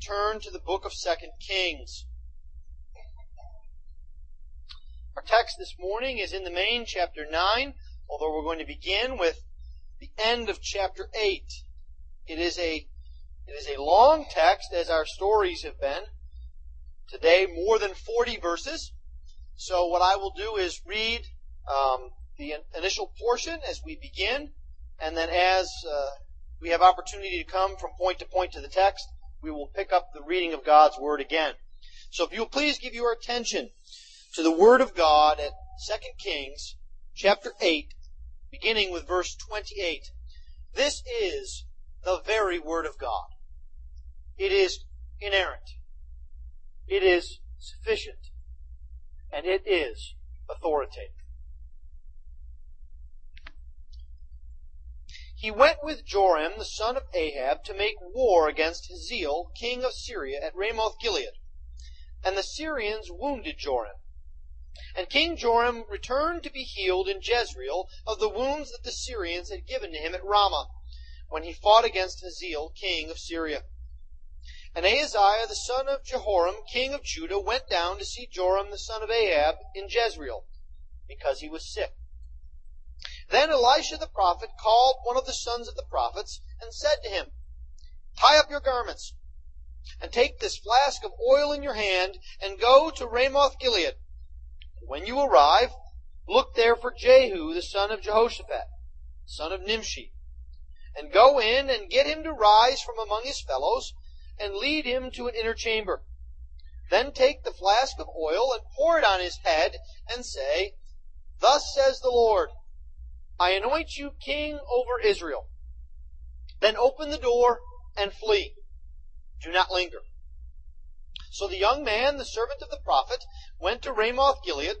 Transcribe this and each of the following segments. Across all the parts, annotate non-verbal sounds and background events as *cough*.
turn to the book of Second Kings. Our text this morning is in the main chapter 9, although we're going to begin with the end of chapter 8. It is a it is a long text as our stories have been. Today more than 40 verses. So what I will do is read um, the initial portion as we begin, and then as uh, we have opportunity to come from point to point to the text, we will pick up the reading of God's Word again. So if you'll please give your attention to the Word of God at 2 Kings chapter 8, beginning with verse 28. This is the very Word of God. It is inerrant. It is sufficient. And it is authoritative. He went with Joram the son of Ahab to make war against Hazael, king of Syria, at Ramoth Gilead. And the Syrians wounded Joram. And King Joram returned to be healed in Jezreel of the wounds that the Syrians had given to him at Ramah, when he fought against Hazael, king of Syria. And Ahaziah the son of Jehoram, king of Judah, went down to see Joram the son of Ahab in Jezreel, because he was sick. Then Elisha the prophet called one of the sons of the prophets and said to him, Tie up your garments and take this flask of oil in your hand and go to Ramoth Gilead. When you arrive, look there for Jehu the son of Jehoshaphat, son of Nimshi, and go in and get him to rise from among his fellows and lead him to an inner chamber. Then take the flask of oil and pour it on his head and say, Thus says the Lord, I anoint you king over Israel. Then open the door and flee. Do not linger. So the young man, the servant of the prophet, went to Ramoth Gilead.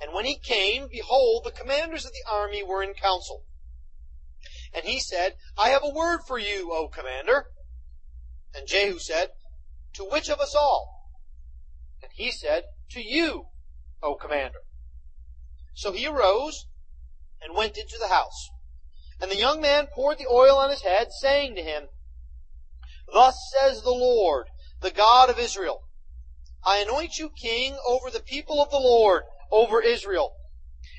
And when he came, behold, the commanders of the army were in council. And he said, I have a word for you, O commander. And Jehu said, To which of us all? And he said, To you, O commander. So he arose and went into the house. And the young man poured the oil on his head, saying to him, Thus says the Lord, the God of Israel, I anoint you king over the people of the Lord, over Israel.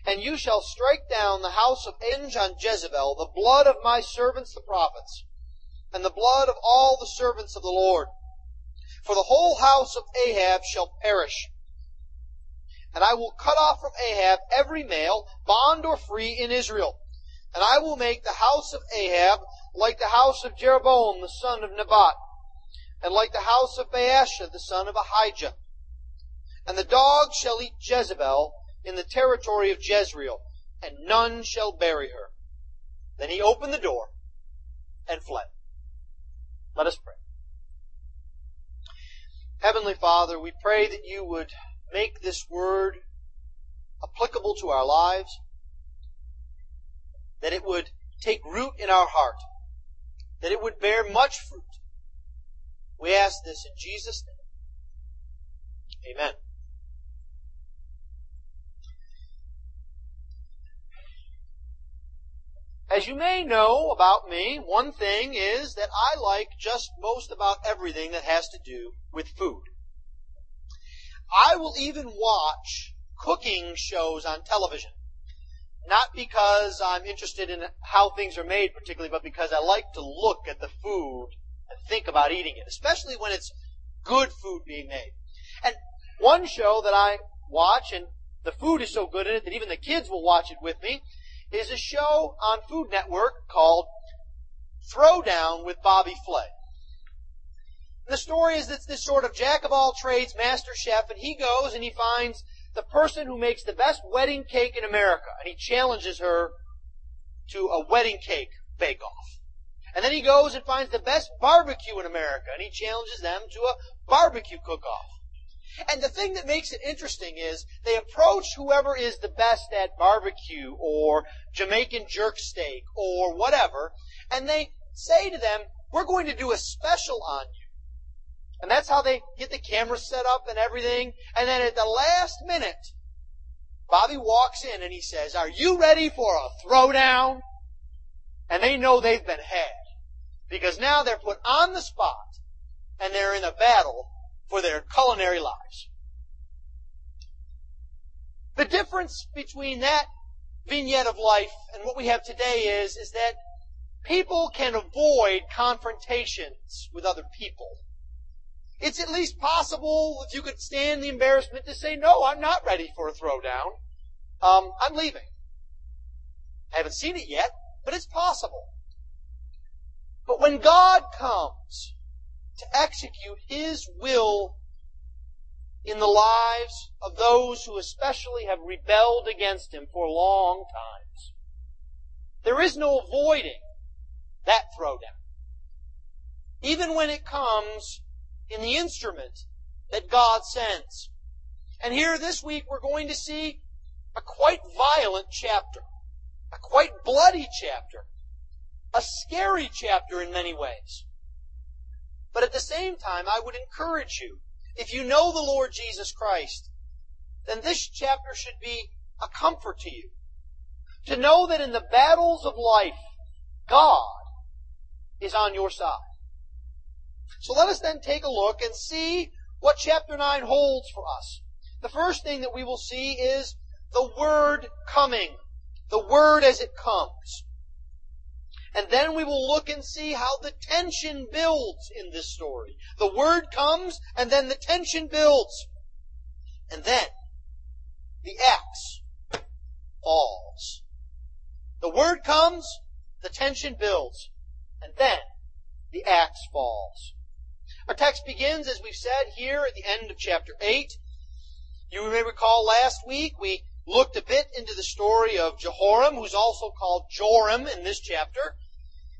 And you shall strike down the house of Eng on Jezebel, the blood of my servants the prophets, and the blood of all the servants of the Lord. For the whole house of Ahab shall perish and I will cut off from Ahab every male, bond or free, in Israel. And I will make the house of Ahab like the house of Jeroboam the son of Nebat, and like the house of Baasha the son of Ahijah. And the dog shall eat Jezebel in the territory of Jezreel, and none shall bury her. Then he opened the door and fled. Let us pray. Heavenly Father, we pray that you would make this word applicable to our lives, that it would take root in our heart, that it would bear much fruit. We ask this in Jesus' name. Amen. As you may know about me, one thing is that I like just most about everything that has to do with food. I will even watch cooking shows on television. Not because I'm interested in how things are made particularly, but because I like to look at the food and think about eating it, especially when it's good food being made. And one show that I watch, and the food is so good in it that even the kids will watch it with me, is a show on Food Network called Throwdown with Bobby Flay. And the story is that it's this sort of jack of all trades master chef, and he goes and he finds the person who makes the best wedding cake in America, and he challenges her to a wedding cake bake off. And then he goes and finds the best barbecue in America, and he challenges them to a barbecue cook-off. And the thing that makes it interesting is they approach whoever is the best at barbecue or Jamaican jerk steak or whatever, and they say to them, we're going to do a special on you. And that's how they get the camera set up and everything. And then at the last minute, Bobby walks in and he says, Are you ready for a throwdown? And they know they've been had. Because now they're put on the spot and they're in a battle for their culinary lives. The difference between that vignette of life and what we have today is, is that people can avoid confrontations with other people. It's at least possible if you could stand the embarrassment to say, no, I'm not ready for a throwdown. Um, I'm leaving. I haven't seen it yet, but it's possible. But when God comes to execute His will in the lives of those who especially have rebelled against Him for long times, there is no avoiding that throwdown. Even when it comes in the instrument that God sends. And here this week we're going to see a quite violent chapter, a quite bloody chapter, a scary chapter in many ways. But at the same time, I would encourage you, if you know the Lord Jesus Christ, then this chapter should be a comfort to you. To know that in the battles of life, God is on your side. So let us then take a look and see what chapter 9 holds for us. The first thing that we will see is the word coming. The word as it comes. And then we will look and see how the tension builds in this story. The word comes and then the tension builds. And then the axe falls. The word comes, the tension builds, and then the axe falls. Our text begins, as we've said, here at the end of chapter 8. You may recall last week we looked a bit into the story of Jehoram, who's also called Joram in this chapter.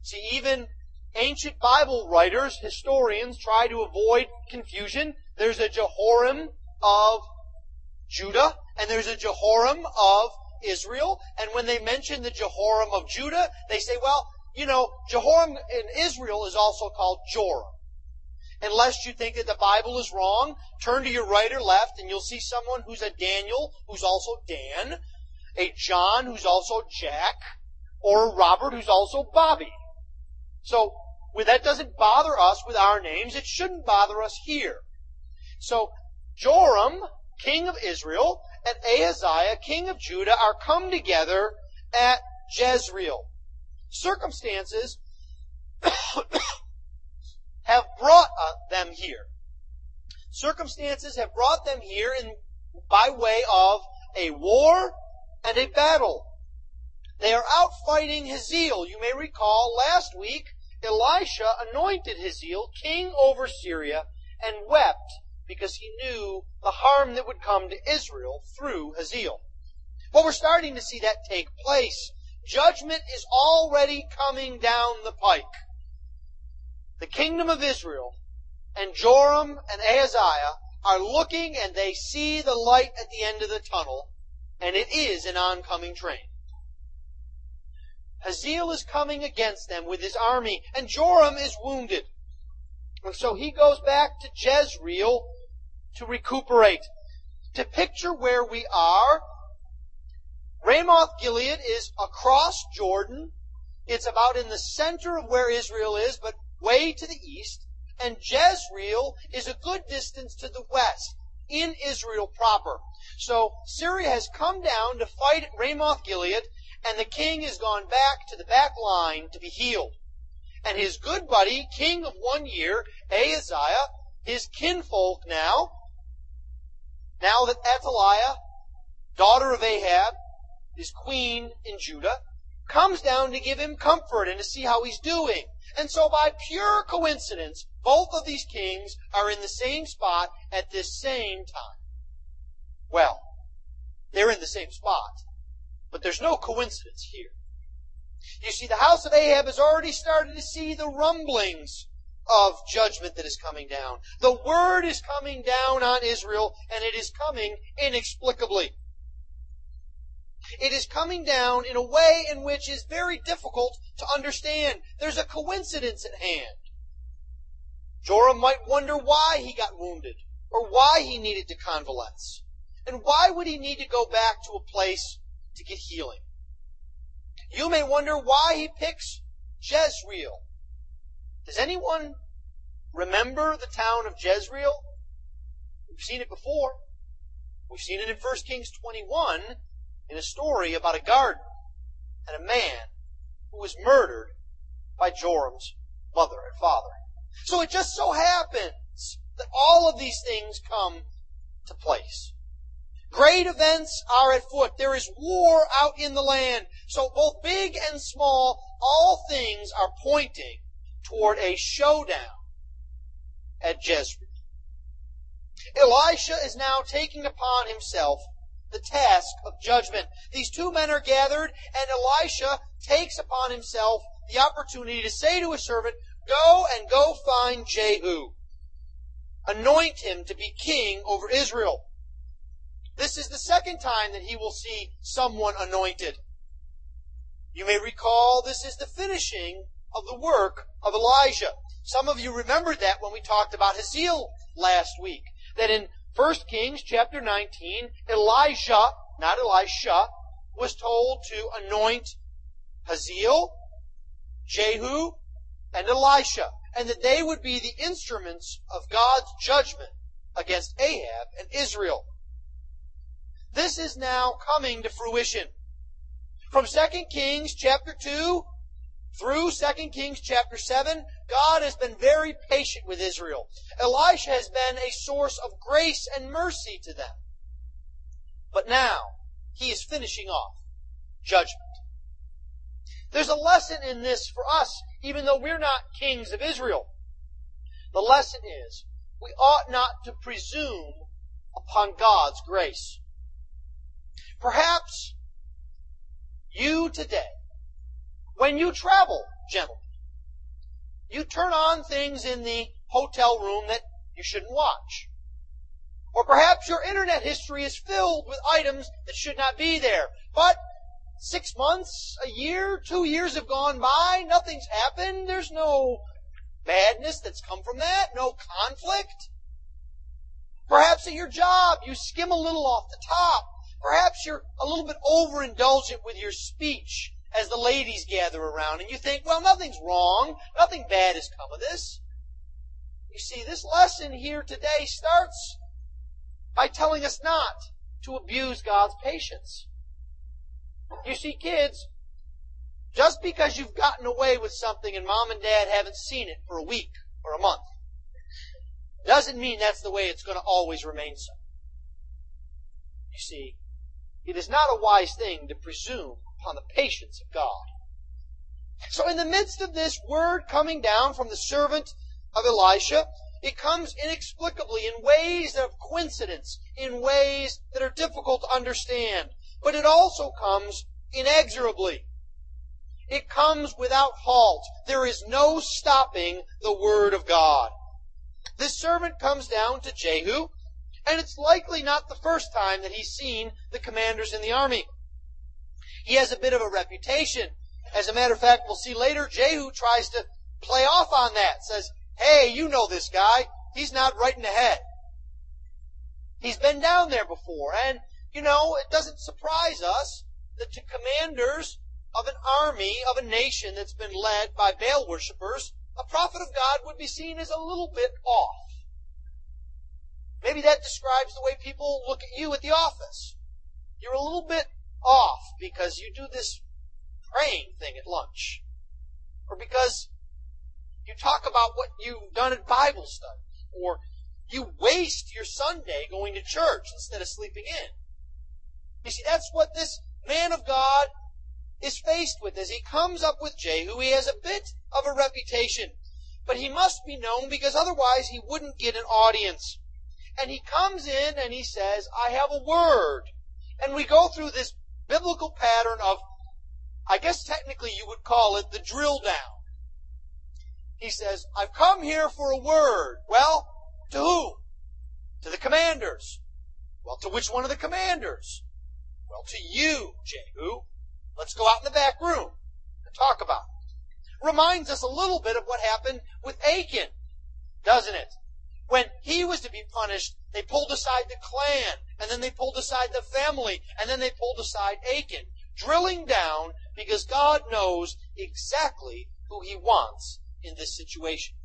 See, even ancient Bible writers, historians, try to avoid confusion. There's a Jehoram of Judah, and there's a Jehoram of Israel. And when they mention the Jehoram of Judah, they say, well, you know, Jehoram in Israel is also called Joram. Unless you think that the Bible is wrong, turn to your right or left and you'll see someone who's a Daniel, who's also Dan, a John, who's also Jack, or a Robert, who's also Bobby. So, that doesn't bother us with our names. It shouldn't bother us here. So, Joram, king of Israel, and Ahaziah, king of Judah, are come together at Jezreel. Circumstances *coughs* have brought uh, them here. Circumstances have brought them here in, by way of a war and a battle. They are out fighting Hazael. You may recall last week Elisha anointed Hazael king over Syria and wept because he knew the harm that would come to Israel through Hazael. Well, we're starting to see that take place. Judgment is already coming down the pike the kingdom of Israel and Joram and Ahaziah are looking and they see the light at the end of the tunnel, and it is an oncoming train. Hazael is coming against them with his army, and Joram is wounded. And so he goes back to Jezreel to recuperate. To picture where we are, Ramoth Gilead is across Jordan. It's about in the center of where Israel is, but way to the east, and Jezreel is a good distance to the west, in Israel proper. So Syria has come down to fight at Ramoth Gilead, and the king has gone back to the back line to be healed. And his good buddy, king of one year, Ahaziah, his kinfolk now, now that Athaliah, daughter of Ahab, is queen in Judah, comes down to give him comfort and to see how he's doing. And so by pure coincidence, both of these kings are in the same spot at this same time. Well, they're in the same spot, but there's no coincidence here. You see, the house of Ahab has already started to see the rumblings of judgment that is coming down. The word is coming down on Israel, and it is coming inexplicably. It is coming down in a way in which is very difficult to understand. There's a coincidence at hand. Joram might wonder why he got wounded, or why he needed to convalesce. And why would he need to go back to a place to get healing? You may wonder why he picks Jezreel. Does anyone Remember the town of Jezreel? We've seen it before. We've seen it in 1 Kings 21 in a story about a garden and a man who was murdered by Joram's mother and father. So it just so happens that all of these things come to place. Great events are at foot. There is war out in the land. So both big and small, all things are pointing toward a showdown at Jezreel. Elisha is now taking upon himself the task of judgment. These two men are gathered, and Elisha takes upon himself the opportunity to say to his servant, Go and go find Jehu. Anoint him to be king over Israel. This is the second time that he will see someone anointed. You may recall this is the finishing of the work of Elijah. Some of you remembered that when we talked about Hazael last week. That in 1 Kings chapter 19, Elijah, not Elisha, was told to anoint Hazael, Jehu, and Elisha, and that they would be the instruments of God's judgment against Ahab and Israel. This is now coming to fruition. From 2 Kings chapter 2 through 2 Kings chapter 7, God has been very patient with Israel. Elisha has been a source of grace and mercy to them. But now, he is finishing off judgment. There's a lesson in this for us, even though we're not kings of Israel. The lesson is, we ought not to presume upon God's grace. Perhaps you today, when you travel, gentlemen, you turn on things in the hotel room that you shouldn't watch. Or perhaps your internet history is filled with items that should not be there. But six months, a year, two years have gone by, nothing's happened, there's no badness that's come from that, no conflict. Perhaps at your job, you skim a little off the top Perhaps you're a little bit overindulgent with your speech as the ladies gather around and you think, well, nothing's wrong. Nothing bad has come of this. You see, this lesson here today starts by telling us not to abuse God's patience. You see, kids, just because you've gotten away with something and mom and dad haven't seen it for a week or a month, doesn't mean that's the way it's going to always remain so. You see, it is not a wise thing to presume upon the patience of God. So in the midst of this word coming down from the servant of Elisha, it comes inexplicably in ways of coincidence, in ways that are difficult to understand. But it also comes inexorably. It comes without halt. There is no stopping the word of God. This servant comes down to Jehu, and it's likely not the first time that he's seen the commanders in the army. He has a bit of a reputation. As a matter of fact, we'll see later, Jehu tries to play off on that. Says, hey, you know this guy. He's not right in the head. He's been down there before. And, you know, it doesn't surprise us that to commanders of an army, of a nation that's been led by Baal worshippers, a prophet of God would be seen as a little bit off. Maybe that describes the way people look at you at the office. You're a little bit off because you do this praying thing at lunch. Or because you talk about what you've done at Bible study. Or you waste your Sunday going to church instead of sleeping in. You see, that's what this man of God is faced with as he comes up with Jehu. He has a bit of a reputation, but he must be known because otherwise he wouldn't get an audience. And he comes in and he says, I have a word. And we go through this biblical pattern of, I guess technically you would call it the drill down. He says, I've come here for a word. Well, to who? To the commanders. Well, to which one of the commanders? Well, to you, Jehu. Let's go out in the back room and talk about it. Reminds us a little bit of what happened with Achan, doesn't it? When he was to be punished, they pulled aside the clan, and then they pulled aside the family, and then they pulled aside Achan, drilling down because God knows exactly who he wants in this situation.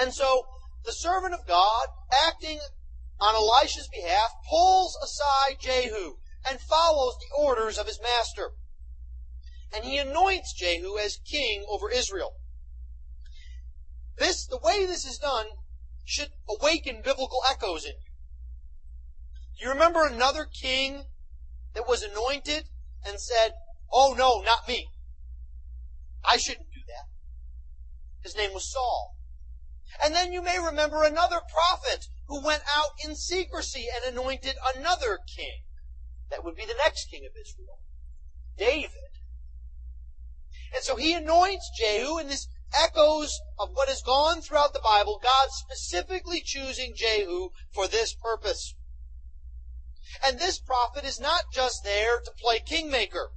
And so the servant of God, acting on Elisha's behalf, pulls aside Jehu and follows the orders of his master. And he anoints Jehu as king over Israel. This, the way this is done, should awaken biblical echoes in you. Do you remember another king that was anointed and said, Oh no, not me. I shouldn't do that. His name was Saul. And then you may remember another prophet who went out in secrecy and anointed another king. That would be the next king of Israel. David. And so he anoints Jehu, and this echoes of what has gone throughout the Bible, God specifically choosing Jehu for this purpose. And this prophet is not just there to play kingmaker,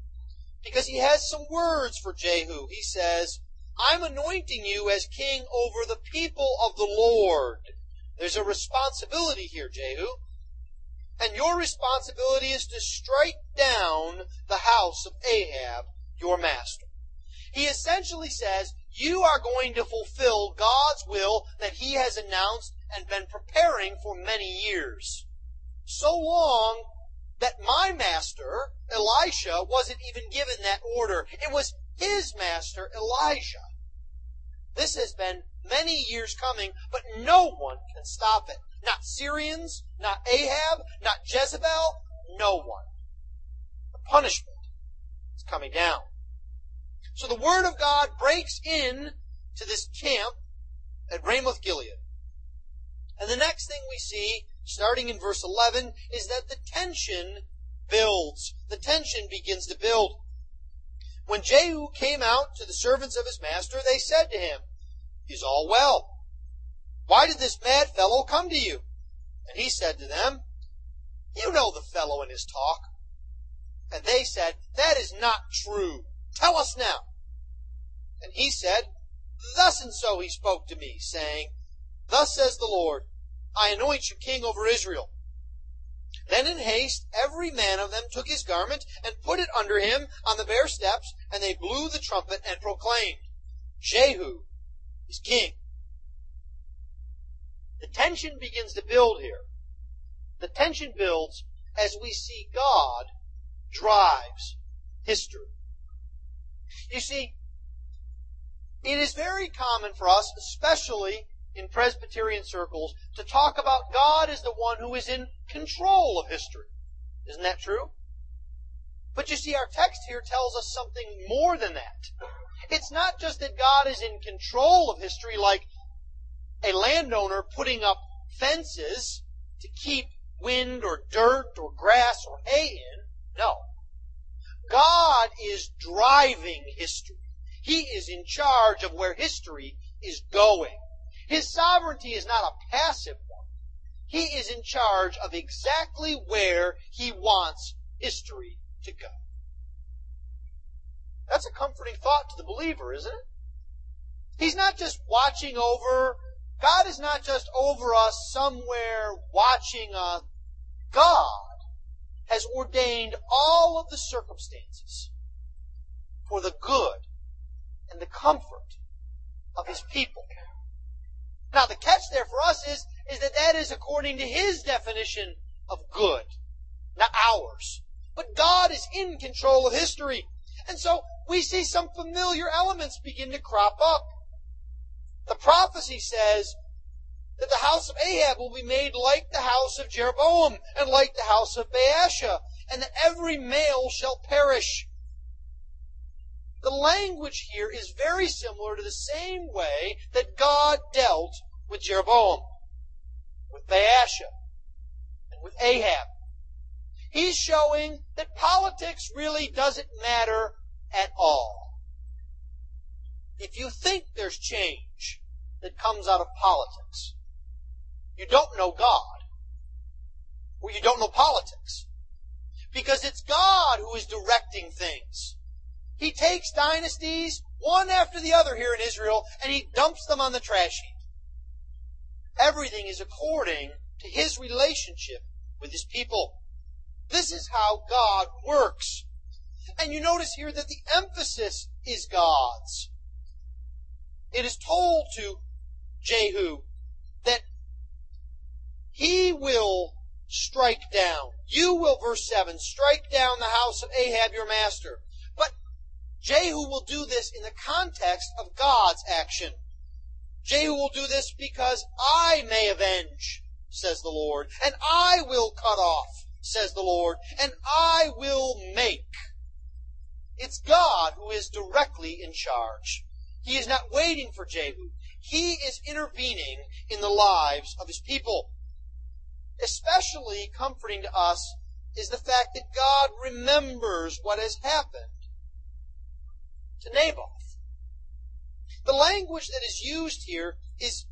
because he has some words for Jehu. He says, I'm anointing you as king over the people of the Lord. There's a responsibility here, Jehu. And your responsibility is to strike down the house of Ahab, your master. He essentially says, you are going to fulfill God's will that He has announced and been preparing for many years. So long that my master, Elisha, wasn't even given that order. It was his master, Elijah. This has been many years coming, but no one can stop it. Not Syrians, not Ahab, not Jezebel, no one. The punishment is coming down. So the word of God breaks in to this camp at Ramoth Gilead. And the next thing we see, starting in verse 11, is that the tension builds. The tension begins to build. When Jehu came out to the servants of his master, they said to him, Is all well? Why did this mad fellow come to you? And he said to them, You know the fellow and his talk. And they said, That is not true. Tell us now. And he said, Thus and so he spoke to me, saying, Thus says the Lord, I anoint you king over Israel. Then in haste every man of them took his garment and put it under him on the bare steps, and they blew the trumpet and proclaimed, Jehu is king. The tension begins to build here. The tension builds as we see God drives history. You see, it is very common for us, especially in Presbyterian circles, to talk about God as the one who is in control of history. Isn't that true? But you see, our text here tells us something more than that. It's not just that God is in control of history like a landowner putting up fences to keep wind or dirt or grass or hay in. No. God is driving history. He is in charge of where history is going. His sovereignty is not a passive one. He is in charge of exactly where he wants history to go. That's a comforting thought to the believer, isn't it? He's not just watching over, God is not just over us somewhere watching us. God has ordained all of the circumstances for the good and the comfort of his people. Now the catch there for us is, is that that is according to his definition of good, not ours. But God is in control of history. And so we see some familiar elements begin to crop up. The prophecy says that the house of Ahab will be made like the house of Jeroboam and like the house of Baasha, and that every male shall perish. The language here is very similar to the same way that God dealt with Jeroboam, with Baasha, and with Ahab. He's showing that politics really doesn't matter at all. If you think there's change that comes out of politics, you don't know God, or you don't know politics. Because it's God who is directing things. He takes dynasties, one after the other here in Israel, and he dumps them on the trash heap. Everything is according to his relationship with his people. This is how God works. And you notice here that the emphasis is God's. It is told to Jehu that he will strike down. You will, verse 7, strike down the house of Ahab your master. Jehu will do this in the context of God's action. Jehu will do this because I may avenge, says the Lord, and I will cut off, says the Lord, and I will make. It's God who is directly in charge. He is not waiting for Jehu. He is intervening in the lives of his people. Especially comforting to us is the fact that God remembers what has happened to Naboth. The language that is used here is,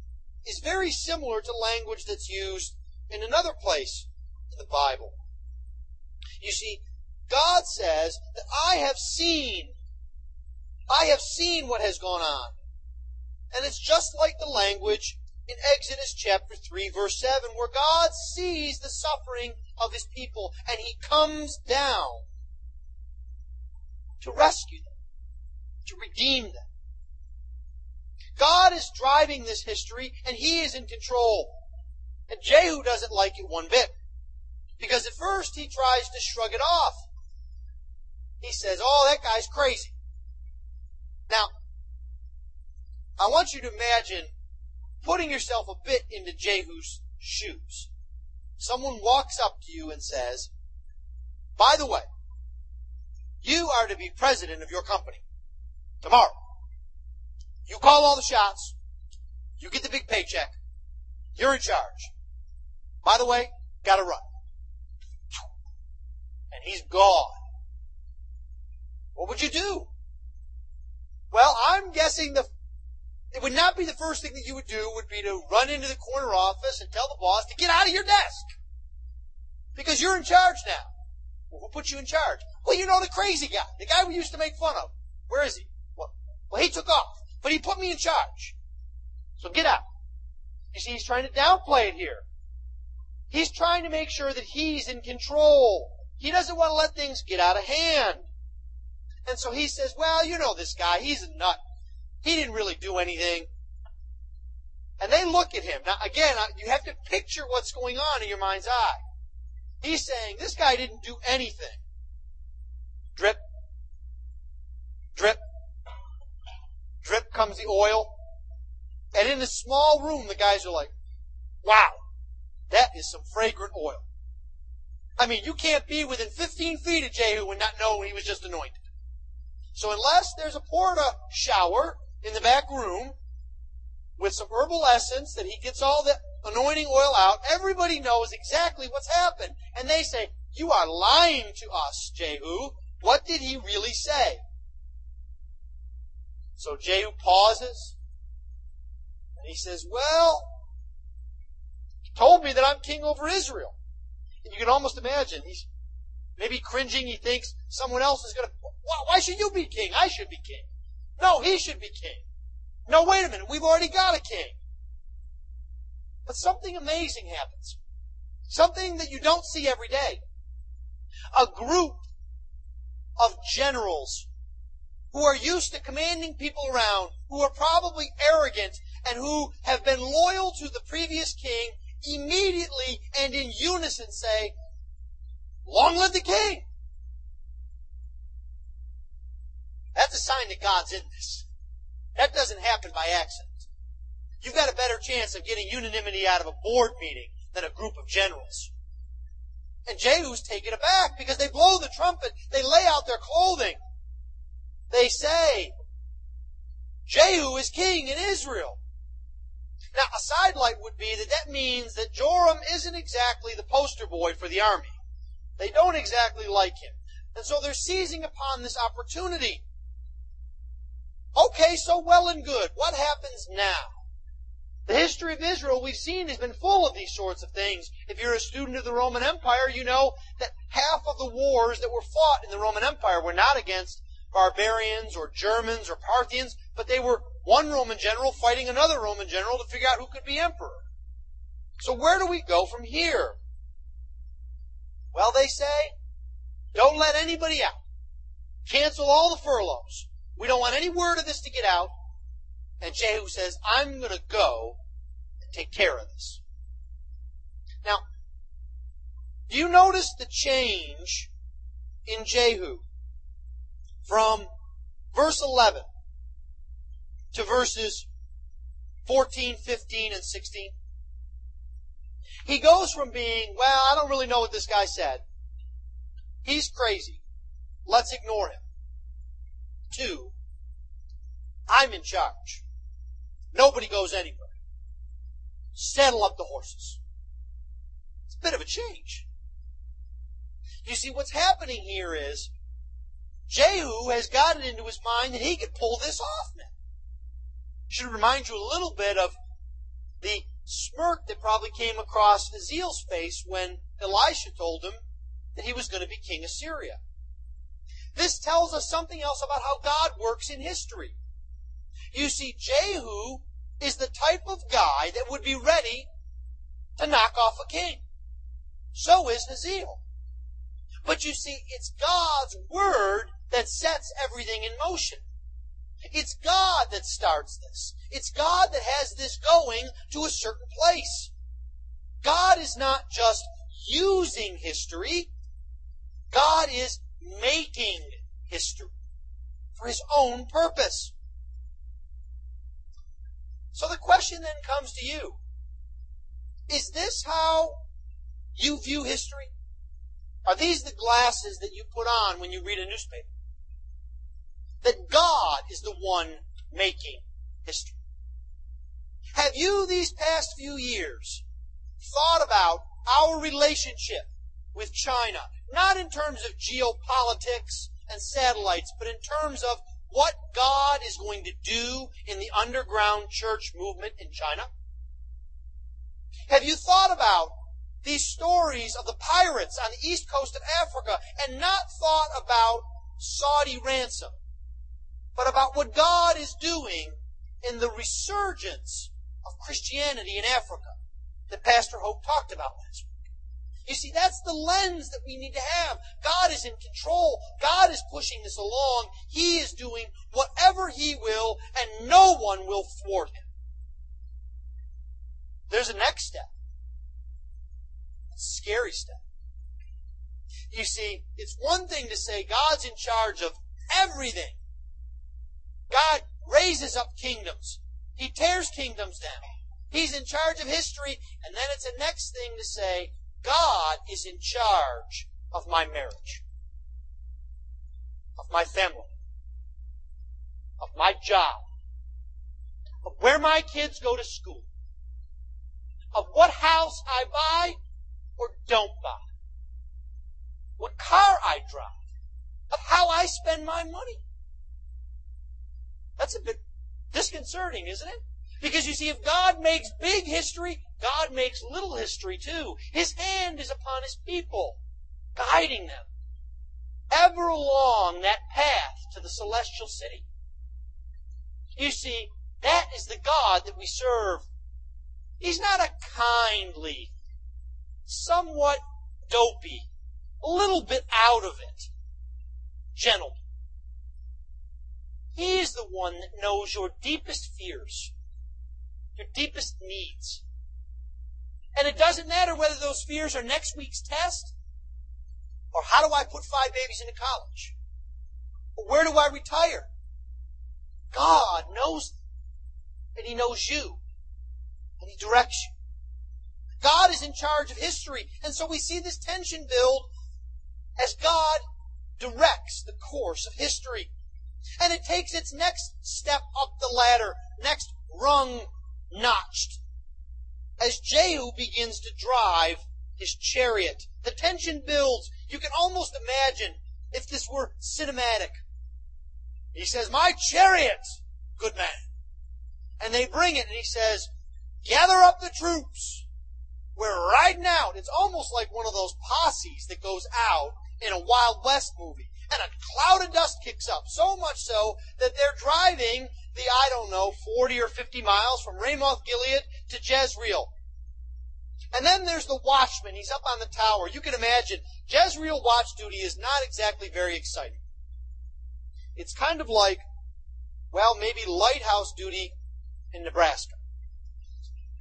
is very similar to language that's used in another place in the Bible. You see, God says that I have seen, I have seen what has gone on. And it's just like the language in Exodus chapter 3 verse 7 where God sees the suffering of his people and he comes down to rescue them, to redeem them. God is driving this history and he is in control. And Jehu doesn't like it one bit. Because at first he tries to shrug it off. He says, oh, that guy's crazy. Now, I want you to imagine putting yourself a bit into Jehu's shoes. Someone walks up to you and says, by the way, you are to be president of your company tomorrow. You call all the shots. You get the big paycheck. You're in charge. By the way, gotta run. And he's gone. What would you do? Well, I'm guessing the it would not be the first thing that you would do would be to run into the corner office and tell the boss to get out of your desk. Because you're in charge now. Well, who put you in charge? Well, you know the crazy guy. The guy we used to make fun of. Where is he? Well, he took off. But he put me in charge. So get out. You see, he's trying to downplay it here. He's trying to make sure that he's in control. He doesn't want to let things get out of hand. And so he says, well, you know this guy, he's a nut. He didn't really do anything. And they look at him. Now, again, you have to picture what's going on in your mind's eye. He's saying, this guy didn't do anything. Drip. Drip. Drip comes the oil. And in this small room, the guys are like, wow, that is some fragrant oil. I mean, you can't be within 15 feet of Jehu and not know he was just anointed. So unless there's a porta shower in the back room with some herbal essence that he gets all the anointing oil out, everybody knows exactly what's happened. And they say, you are lying to us, Jehu. What did he really say? So Jehu pauses and he says, well, he told me that I'm king over Israel. And you can almost imagine he's maybe cringing. He thinks someone else is going to, why should you be king? I should be king. No, he should be king. No, wait a minute. We've already got a king. But something amazing happens. Something that you don't see every day. A group of generals who are used to commanding people around, who are probably arrogant, and who have been loyal to the previous king, immediately and in unison say, Long live the king! That's a sign that God's in this. That doesn't happen by accident. You've got a better chance of getting unanimity out of a board meeting than a group of generals. And Jehu's taken aback because they blow the trumpet, they lay out their clothing. They say, Jehu is king in Israel. Now, a sidelight would be that that means that Joram isn't exactly the poster boy for the army. They don't exactly like him. And so they're seizing upon this opportunity. Okay, so well and good. What happens now? The history of Israel we've seen has been full of these sorts of things. If you're a student of the Roman Empire, you know that half of the wars that were fought in the Roman Empire were not against barbarians or Germans or Parthians, but they were one Roman general fighting another Roman general to figure out who could be emperor. So where do we go from here? Well, they say, don't let anybody out. Cancel all the furloughs. We don't want any word of this to get out. And Jehu says, I'm going to go and take care of this. Now, do you notice the change in Jehu from verse 11 to verses 14, 15, and 16? He goes from being, well, I don't really know what this guy said. He's crazy. Let's ignore him. Two, I'm in charge. Nobody goes anywhere. Saddle up the horses. It's a bit of a change. You see, what's happening here is Jehu has got it into his mind that he could pull this off now. Should remind you a little bit of the smirk that probably came across Hazael's face when Elisha told him that he was going to be king of Syria. This tells us something else about how God works in history. You see, Jehu is the type of guy that would be ready to knock off a king. So is Hazael. But you see, it's God's word that sets everything in motion. It's God that starts this. It's God that has this going to a certain place. God is not just using history. God is making history for His own purpose. So the question then comes to you. Is this how you view history? Are these the glasses that you put on when you read a newspaper? That God is the one making history. Have you these past few years thought about our relationship with China, not in terms of geopolitics and satellites, but in terms of what God is going to do in the underground church movement in China? Have you thought about these stories of the pirates on the east coast of Africa and not thought about Saudi ransom but about what God is doing in the resurgence of Christianity in Africa that Pastor Hope talked about last week. You see, that's the lens that we need to have. God is in control. God is pushing this along. He is doing whatever He will, and no one will thwart Him. There's a next step. A scary step. You see, it's one thing to say God's in charge of everything. God raises up kingdoms. He tears kingdoms down. He's in charge of history. And then it's the next thing to say, God is in charge of my marriage, of my family, of my job, of where my kids go to school, of what house I buy or don't buy, what car I drive, of how I spend my money. That's a bit disconcerting, isn't it? Because you see, if God makes big history, God makes little history too. His hand is upon His people, guiding them ever along that path to the celestial city. You see, that is the God that we serve. He's not a kindly, somewhat dopey, a little bit out of it, gentleman. He is the one that knows your deepest fears, your deepest needs. And it doesn't matter whether those fears are next week's test, or how do I put five babies into college, or where do I retire. God knows and He knows you, and He directs you. God is in charge of history, and so we see this tension build as God directs the course of history. And it takes its next step up the ladder, next rung notched. As Jehu begins to drive his chariot, the tension builds. You can almost imagine if this were cinematic. He says, My chariot, good man. And they bring it, and he says, Gather up the troops. We're riding out. It's almost like one of those posses that goes out in a Wild West movie and a cloud of dust kicks up. So much so that they're driving the, I don't know, 40 or 50 miles from Ramoth Gilead to Jezreel. And then there's the watchman. He's up on the tower. You can imagine, Jezreel watch duty is not exactly very exciting. It's kind of like, well, maybe lighthouse duty in Nebraska.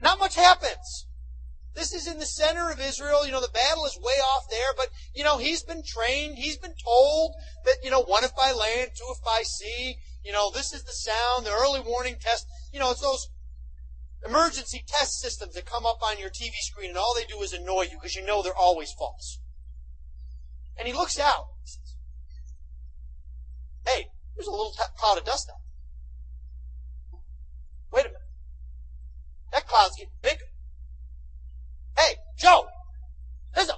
Not much happens. This is in the center of Israel. You know, the battle is way off there, but, you know, he's been trained, he's been told that, you know, one if by land, two if by sea, you know, this is the sound, the early warning test. You know, it's those emergency test systems that come up on your TV screen and all they do is annoy you because you know they're always false. And he looks out. He says, hey, there's a little t- cloud of dust out. Wait a minute. That cloud's getting bigger. Hey, Joe, there's a,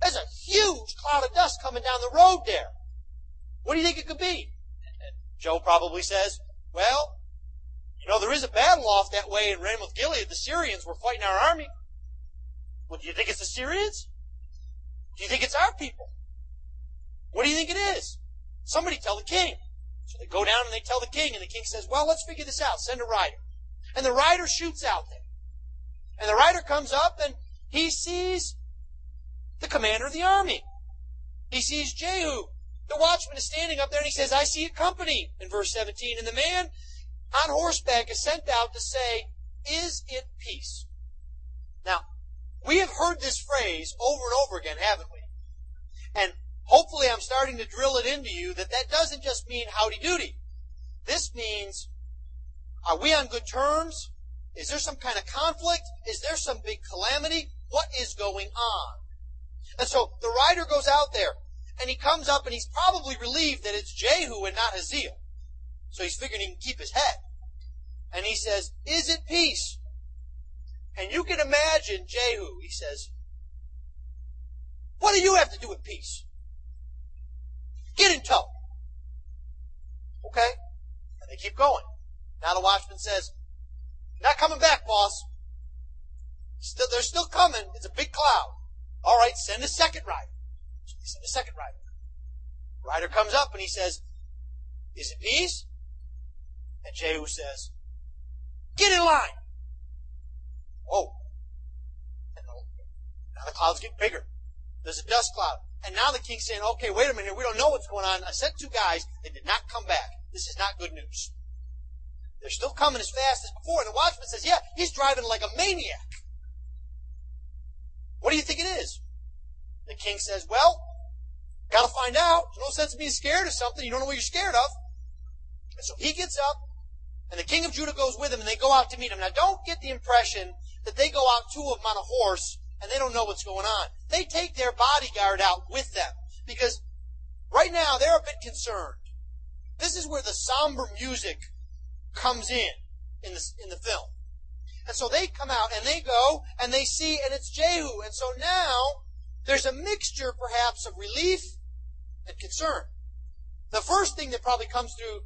there's a huge cloud of dust coming down the road there. What do you think it could be? Joe probably says, well, you know, there is a battle off that way in Ramoth Gilead. The Syrians were fighting our army. Well, do you think it's the Syrians? Do you think it's our people? What do you think it is? Somebody tell the king. So they go down and they tell the king, and the king says, Well, let's figure this out. Send a rider. And the rider shoots out there. And the rider comes up and he sees the commander of the army. He sees Jehu. The watchman is standing up there and he says, I see a company in verse 17. And the man on horseback is sent out to say, Is it peace? Now, we have heard this phrase over and over again, haven't we? And hopefully I'm starting to drill it into you that that doesn't just mean howdy doody. This means, are we on good terms? Is there some kind of conflict? Is there some big calamity? What is going on? And so the rider goes out there and he comes up and he's probably relieved that it's Jehu and not Hazael. So he's figuring he can keep his head. And he says, Is it peace? And you can imagine Jehu, he says, What do you have to do with peace? Get in tow. Okay? And they keep going. Now the watchman says, Not coming back, boss. Still, they're still coming. It's a big cloud. All right, send a second rider. So they send a second rider. Rider comes up and he says, Is it peace? And Jehu says, Get in line. Oh. And now the clouds get bigger. There's a dust cloud. And now the king's saying, okay, wait a minute, we don't know what's going on. I sent two guys, they did not come back. This is not good news. They're still coming as fast as before. And the watchman says, yeah, he's driving like a maniac. What do you think it is? The king says, well, gotta find out. There's no sense in being scared of something you don't know what you're scared of. And so he gets up, and the king of Judah goes with him, and they go out to meet him. Now, don't get the impression that they go out, two of them on a horse, and they don't know what's going on. They take their bodyguard out with them, because right now they're a bit concerned. This is where the somber music comes in, in the, in the film. And so they come out, and they go, and they see, and it's Jehu. And so now, there's a mixture, perhaps, of relief and concern. The first thing that probably comes through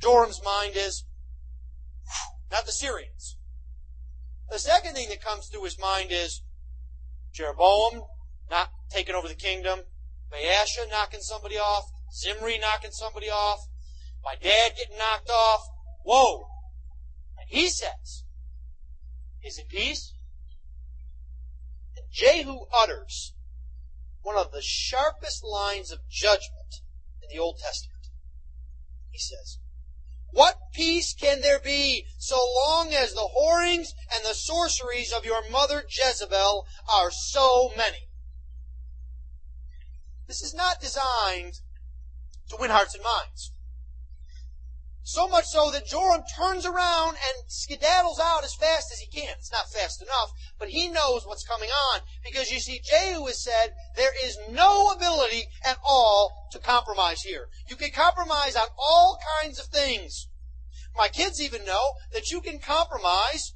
Joram's mind is, not the Syrians. The second thing that comes through his mind is Jeroboam not taking over the kingdom, Baasha knocking somebody off, Zimri knocking somebody off, my dad getting knocked off. Whoa! And he says, Is it peace? And Jehu utters one of the sharpest lines of judgment in the Old Testament. He says, what peace can there be so long as the whorings and the sorceries of your mother Jezebel are so many? This is not designed to win hearts and minds. So much so that Joram turns around and skedaddles out as fast as he can. It's not fast enough, but he knows what's coming on. Because you see, Jehu has said there is no ability at all to compromise here. You can compromise on all kinds of things. My kids even know that you can compromise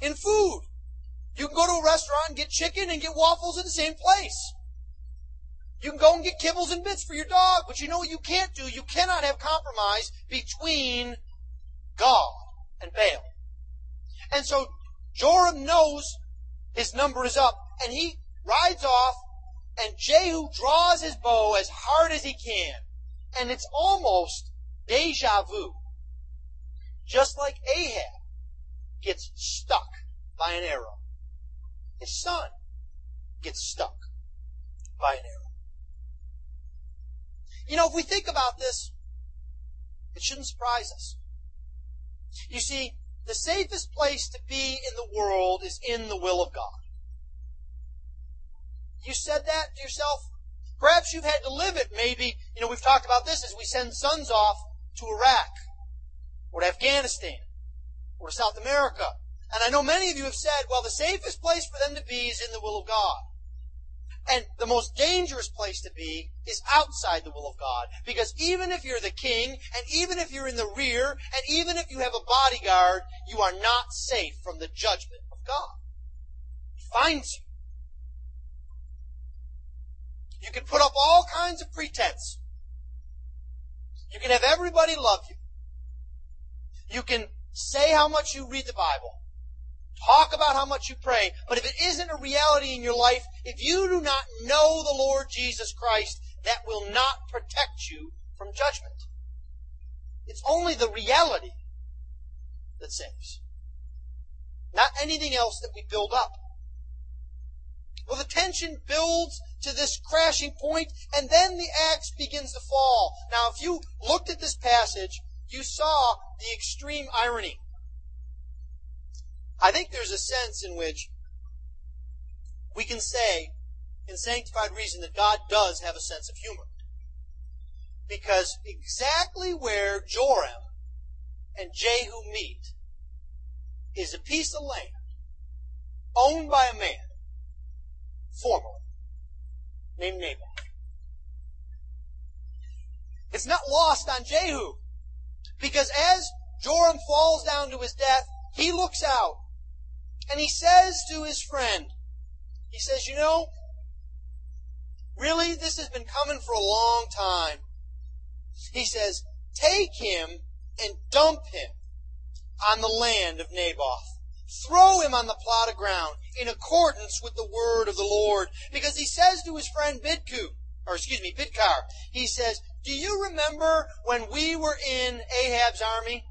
in food. You can go to a restaurant and get chicken and get waffles in the same place. You can go and get kibbles and bits for your dog, but you know what you can't do? You cannot have compromise between God and Baal. And so Joram knows his number is up, and he rides off, and Jehu draws his bow as hard as he can. And it's almost deja vu. Just like Ahab gets stuck by an arrow. His son gets stuck by an arrow. You know, if we think about this, it shouldn't surprise us. You see, the safest place to be in the world is in the will of God. You said that to yourself? Perhaps you've had to live it. Maybe, you know, we've talked about this as we send sons off to Iraq or to Afghanistan or to South America. And I know many of you have said, well, the safest place for them to be is in the will of God. And the most dangerous place to be is outside the will of God. Because even if you're the king, and even if you're in the rear, and even if you have a bodyguard, you are not safe from the judgment of God. He finds you. You can put up all kinds of pretense. You can have everybody love you. You can say how much you read the Bible. Talk about how much you pray. But if it isn't a reality in your life, if you do not know the Lord Jesus Christ, that will not protect you from judgment. It's only the reality that saves. Not anything else that we build up. Well, the tension builds to this crashing point, and then the axe begins to fall. Now, if you looked at this passage, you saw the extreme irony. I think there's a sense in which we can say, in sanctified reason, that God does have a sense of humor. Because exactly where Joram and Jehu meet is a piece of land owned by a man, formerly, named Naboth. It's not lost on Jehu. Because as Joram falls down to his death, he looks out and he says to his friend, he says, you know, really, this has been coming for a long time. He says, take him and dump him on the land of Naboth. Throw him on the plot of ground in accordance with the word of the Lord. Because he says to his friend Bidku, or excuse me, Bidkar, he says, do you remember when we were in Ahab's army?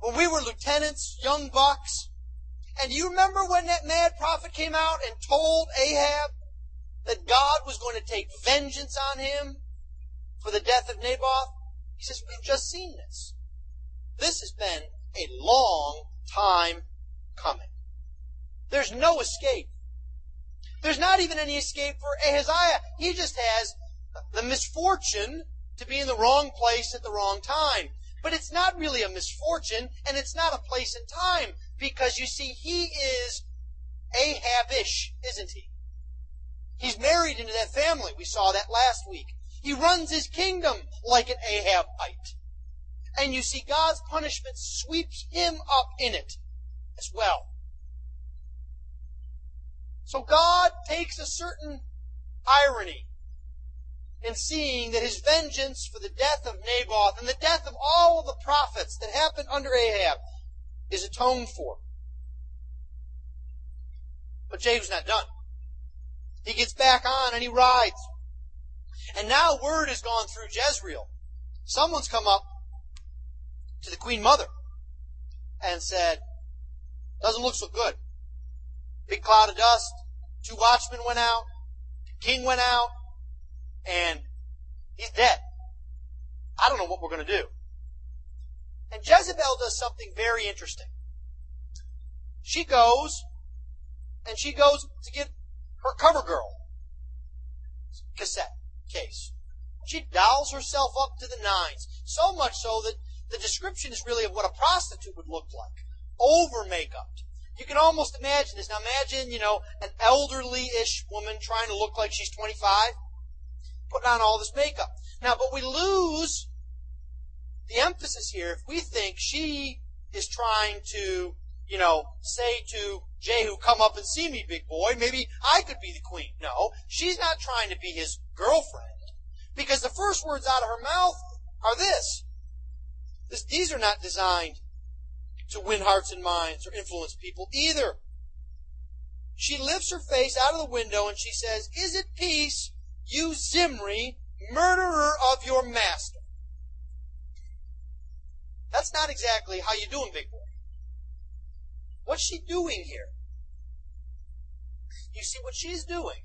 When we were lieutenants, young bucks? And do you remember when that mad prophet came out and told Ahab that God was going to take vengeance on him for the death of Naboth? He says, We've just seen this. This has been a long time coming. There's no escape. There's not even any escape for Ahaziah. He just has the misfortune to be in the wrong place at the wrong time. But it's not really a misfortune, and it's not a place and time. Because you see, he is Ahabish, isn't he? He's married into that family. We saw that last week. He runs his kingdom like an Ahabite. And you see, God's punishment sweeps him up in it as well. So God takes a certain irony in seeing that his vengeance for the death of Naboth and the death of all of the prophets that happened under Ahab is atoned for. But Jehu's not done. He gets back on and he rides. And now word has gone through Jezreel. Someone's come up to the Queen Mother and said, doesn't look so good. Big cloud of dust. Two watchmen went out. King went out. And he's dead. I don't know what we're going to do. And Jezebel does something very interesting. She goes, and she goes to get her cover girl cassette case. She dolls herself up to the nines. So much so that the description is really of what a prostitute would look like. Over makeup. You can almost imagine this. Now imagine, you know, an elderly-ish woman trying to look like she's 25, putting on all this makeup. Now, but we lose the emphasis here, if we think she is trying to, you know, say to Jehu, come up and see me, big boy, maybe I could be the queen. No, she's not trying to be his girlfriend. Because the first words out of her mouth are this. this these are not designed to win hearts and minds or influence people either. She lifts her face out of the window and she says, Is it peace, you Zimri, murderer of your master? That's not exactly how you doing, big boy. What's she doing here? You see, what she's doing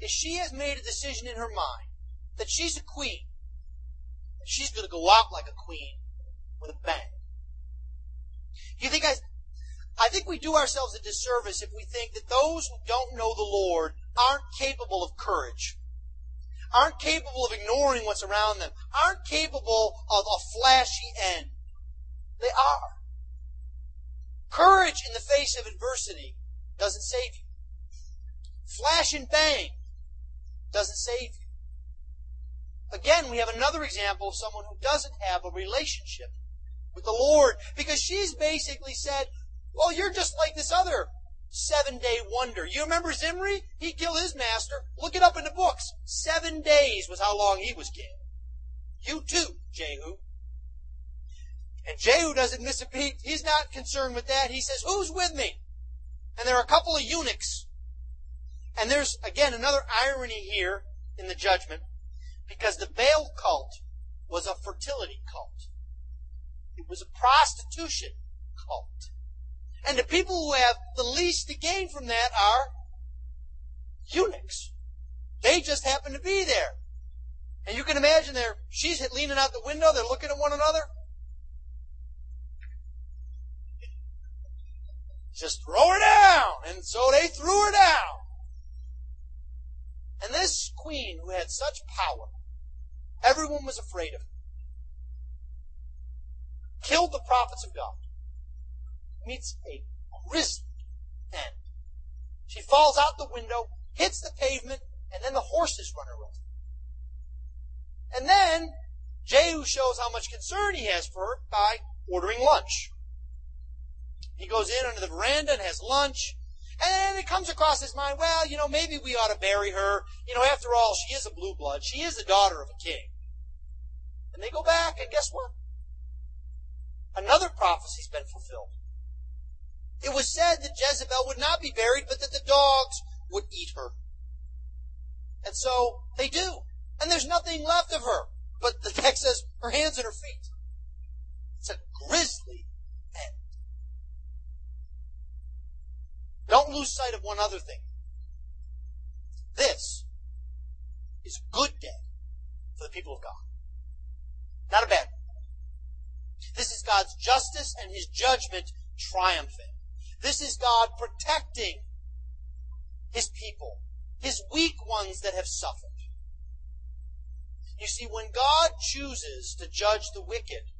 is she has made a decision in her mind that she's a queen. She's going to go out like a queen. with a bang. You think I, I think we do ourselves a disservice if we think that those who don't know the Lord aren't capable of courage, aren't capable of ignoring what's around them, aren't capable of a flashy end. They are. Courage in the face of adversity doesn't save you. Flash and bang doesn't save you. Again, we have another example of someone who doesn't have a relationship with the Lord because she's basically said, well, you're just like this other seven day wonder. You remember Zimri? He killed his master. Look it up in the books. Seven days was how long he was king. You too, Jehu. And Jehu doesn't miss a beat. He's not concerned with that. He says, who's with me? And there are a couple of eunuchs. And there's, again, another irony here in the judgment because the Baal cult was a fertility cult. It was a prostitution cult. And the people who have the least to gain from that are eunuchs. They just happen to be there. And you can imagine they're, she's leaning out the window, they're looking at one another. Just throw her down! And so they threw her down. And this queen who had such power, everyone was afraid of her, killed the prophets of God meets a grisly end. She falls out the window, hits the pavement, and then the horses run her over. And then Jehu shows how much concern he has for her by ordering lunch. He goes in under the veranda and has lunch. And then it comes across his mind, well, you know, maybe we ought to bury her. You know, after all, she is a blue blood. She is the daughter of a king. And they go back, and guess what? Another prophecy's been fulfilled. It was said that Jezebel would not be buried, but that the dogs would eat her. And so they do. And there's nothing left of her. But the text says her hands and her feet. It's a grisly end. Don't lose sight of one other thing. This is a good day for the people of God. Not a bad one. This is God's justice and His judgment triumphing. This is God protecting His people, His weak ones that have suffered. You see, when God chooses to judge the wicked,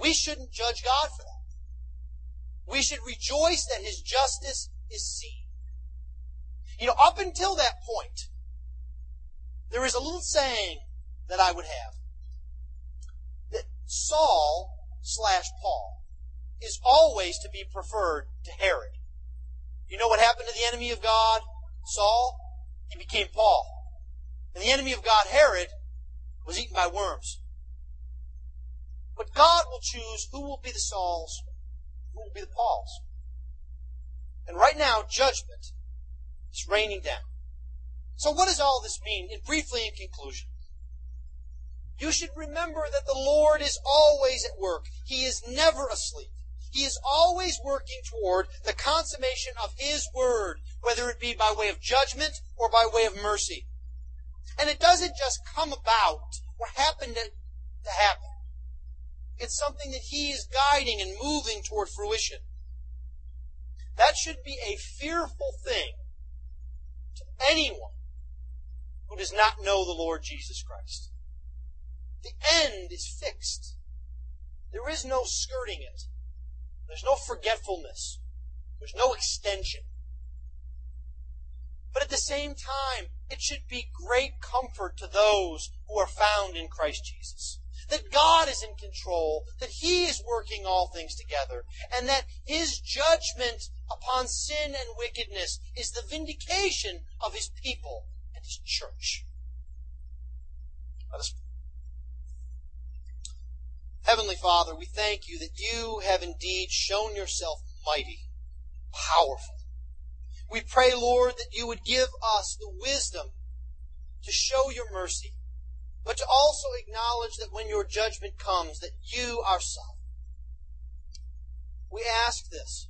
we shouldn't judge God for that. We should rejoice that His justice is seen. You know, up until that point, there is a little saying that I would have that Saul slash Paul is always to be preferred to Herod. You know what happened to the enemy of God, Saul? He became Paul. And the enemy of God, Herod, was eaten by worms. But God will choose who will be the Sauls, who will be the Pauls. And right now, judgment is raining down. So what does all this mean? And briefly in conclusion. You should remember that the Lord is always at work. He is never asleep. He is always working toward the consummation of His Word, whether it be by way of judgment or by way of mercy. And it doesn't just come about or happen to, to happen. It's something that He is guiding and moving toward fruition. That should be a fearful thing to anyone who does not know the Lord Jesus Christ. The end is fixed. There is no skirting it. There's no forgetfulness. There's no extension. But at the same time, it should be great comfort to those who are found in Christ Jesus. That God is in control, that He is working all things together, and that His judgment upon sin and wickedness is the vindication of His people and His church. Let us Heavenly Father, we thank you that you have indeed shown yourself mighty, powerful. We pray, Lord, that you would give us the wisdom to show your mercy, but to also acknowledge that when your judgment comes, that you are sovereign. We ask this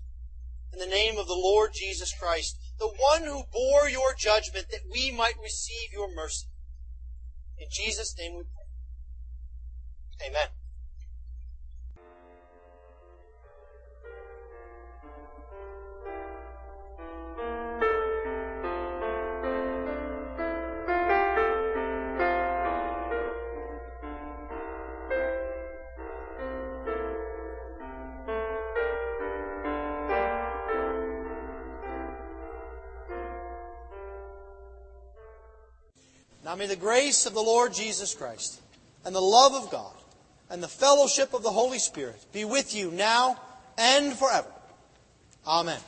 in the name of the Lord Jesus Christ, the one who bore your judgment that we might receive your mercy. In Jesus' name we pray. Amen. May the grace of the Lord Jesus Christ and the love of God and the fellowship of the Holy Spirit be with you now and forever. Amen.